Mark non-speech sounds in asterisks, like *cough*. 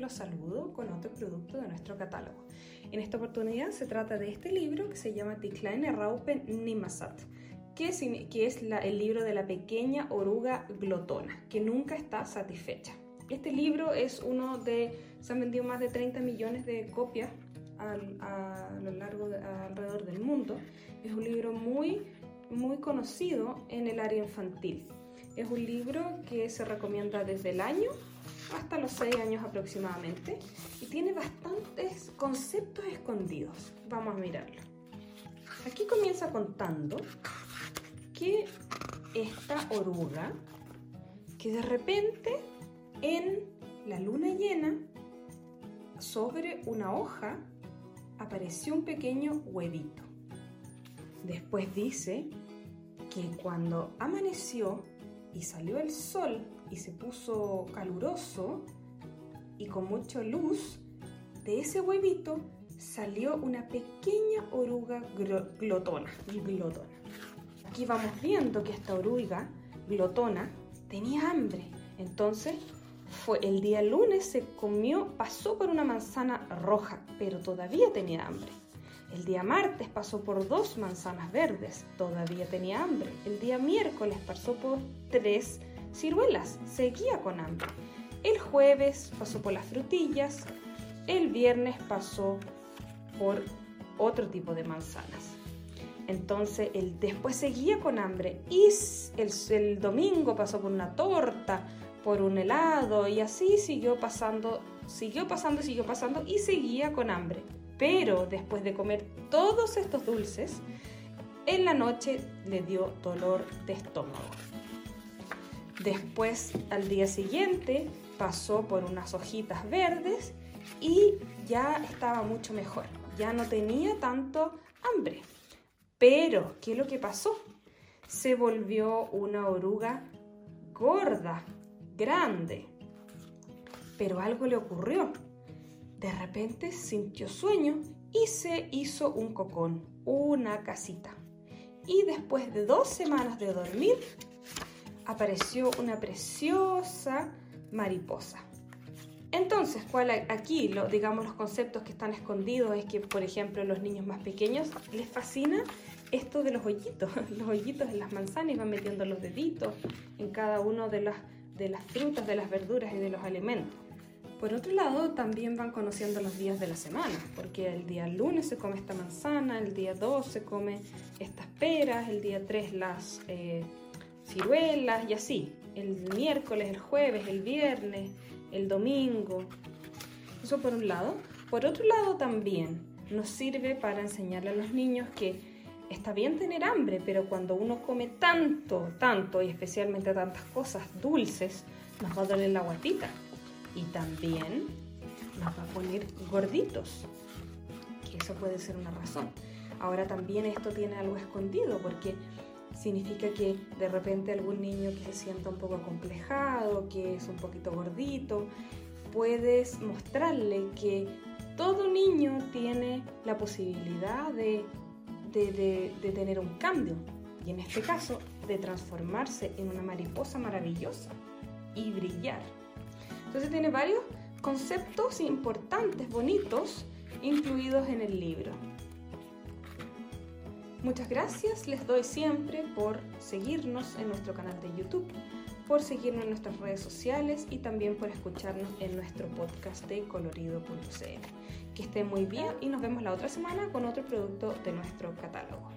los saludo con otro producto de nuestro catálogo. En esta oportunidad se trata de este libro que se llama Die kleine Raupe Nimasat, que es, que es el libro de la pequeña oruga glotona, que nunca está satisfecha. Este libro es uno de, se han vendido más de 30 millones de copias a, lo largo alrededor del mundo. Es un libro muy, muy conocido en el área infantil. Es un libro que se recomienda desde el año hasta los 6 años aproximadamente y tiene bastantes conceptos escondidos. Vamos a mirarlo. Aquí comienza contando que esta oruga, que de repente en la luna llena, sobre una hoja, apareció un pequeño huevito. Después dice que cuando amaneció y salió el sol y se puso caluroso y con mucha luz, de ese huevito salió una pequeña oruga glotona, glotona. Aquí vamos viendo que esta oruga glotona tenía hambre. Entonces, fue el día lunes se comió, pasó por una manzana roja, pero todavía tenía hambre. El día martes pasó por dos manzanas verdes, todavía tenía hambre. El día miércoles pasó por tres ciruelas, seguía con hambre. El jueves pasó por las frutillas, el viernes pasó por otro tipo de manzanas. Entonces él después seguía con hambre y el, el domingo pasó por una torta, por un helado y así siguió pasando, siguió pasando, siguió pasando y seguía con hambre. Pero después de comer todos estos dulces, en la noche le dio dolor de estómago. Después, al día siguiente, pasó por unas hojitas verdes y ya estaba mucho mejor. Ya no tenía tanto hambre. Pero, ¿qué es lo que pasó? Se volvió una oruga gorda, grande. Pero algo le ocurrió. De repente sintió sueño y se hizo un cocón, una casita. Y después de dos semanas de dormir, apareció una preciosa mariposa. Entonces, ¿cuál aquí, digamos, los conceptos que están escondidos es que, por ejemplo, los niños más pequeños les fascina esto de los hoyitos, *laughs* los hoyitos en las manzanas y van metiendo los deditos en cada uno de las de las frutas, de las verduras y de los alimentos. Por otro lado, también van conociendo los días de la semana, porque el día lunes se come esta manzana, el día 2 se come estas peras, el día 3 las eh, ciruelas y así. El miércoles, el jueves, el viernes, el domingo. Eso por un lado. Por otro lado también nos sirve para enseñarle a los niños que está bien tener hambre, pero cuando uno come tanto, tanto y especialmente tantas cosas dulces, nos va a doler la guatita y también nos va a poner gorditos, que eso puede ser una razón. Ahora también esto tiene algo escondido porque significa que de repente algún niño que se sienta un poco acomplejado, que es un poquito gordito, puedes mostrarle que todo niño tiene la posibilidad de de, tener un cambio y en este caso de transformarse en una mariposa maravillosa y brillar. Entonces tiene varios conceptos importantes, bonitos, incluidos en el libro. Muchas gracias les doy siempre por seguirnos en nuestro canal de YouTube, por seguirnos en nuestras redes sociales y también por escucharnos en nuestro podcast de colorido.cl. Que estén muy bien y nos vemos la otra semana con otro producto de nuestro catálogo.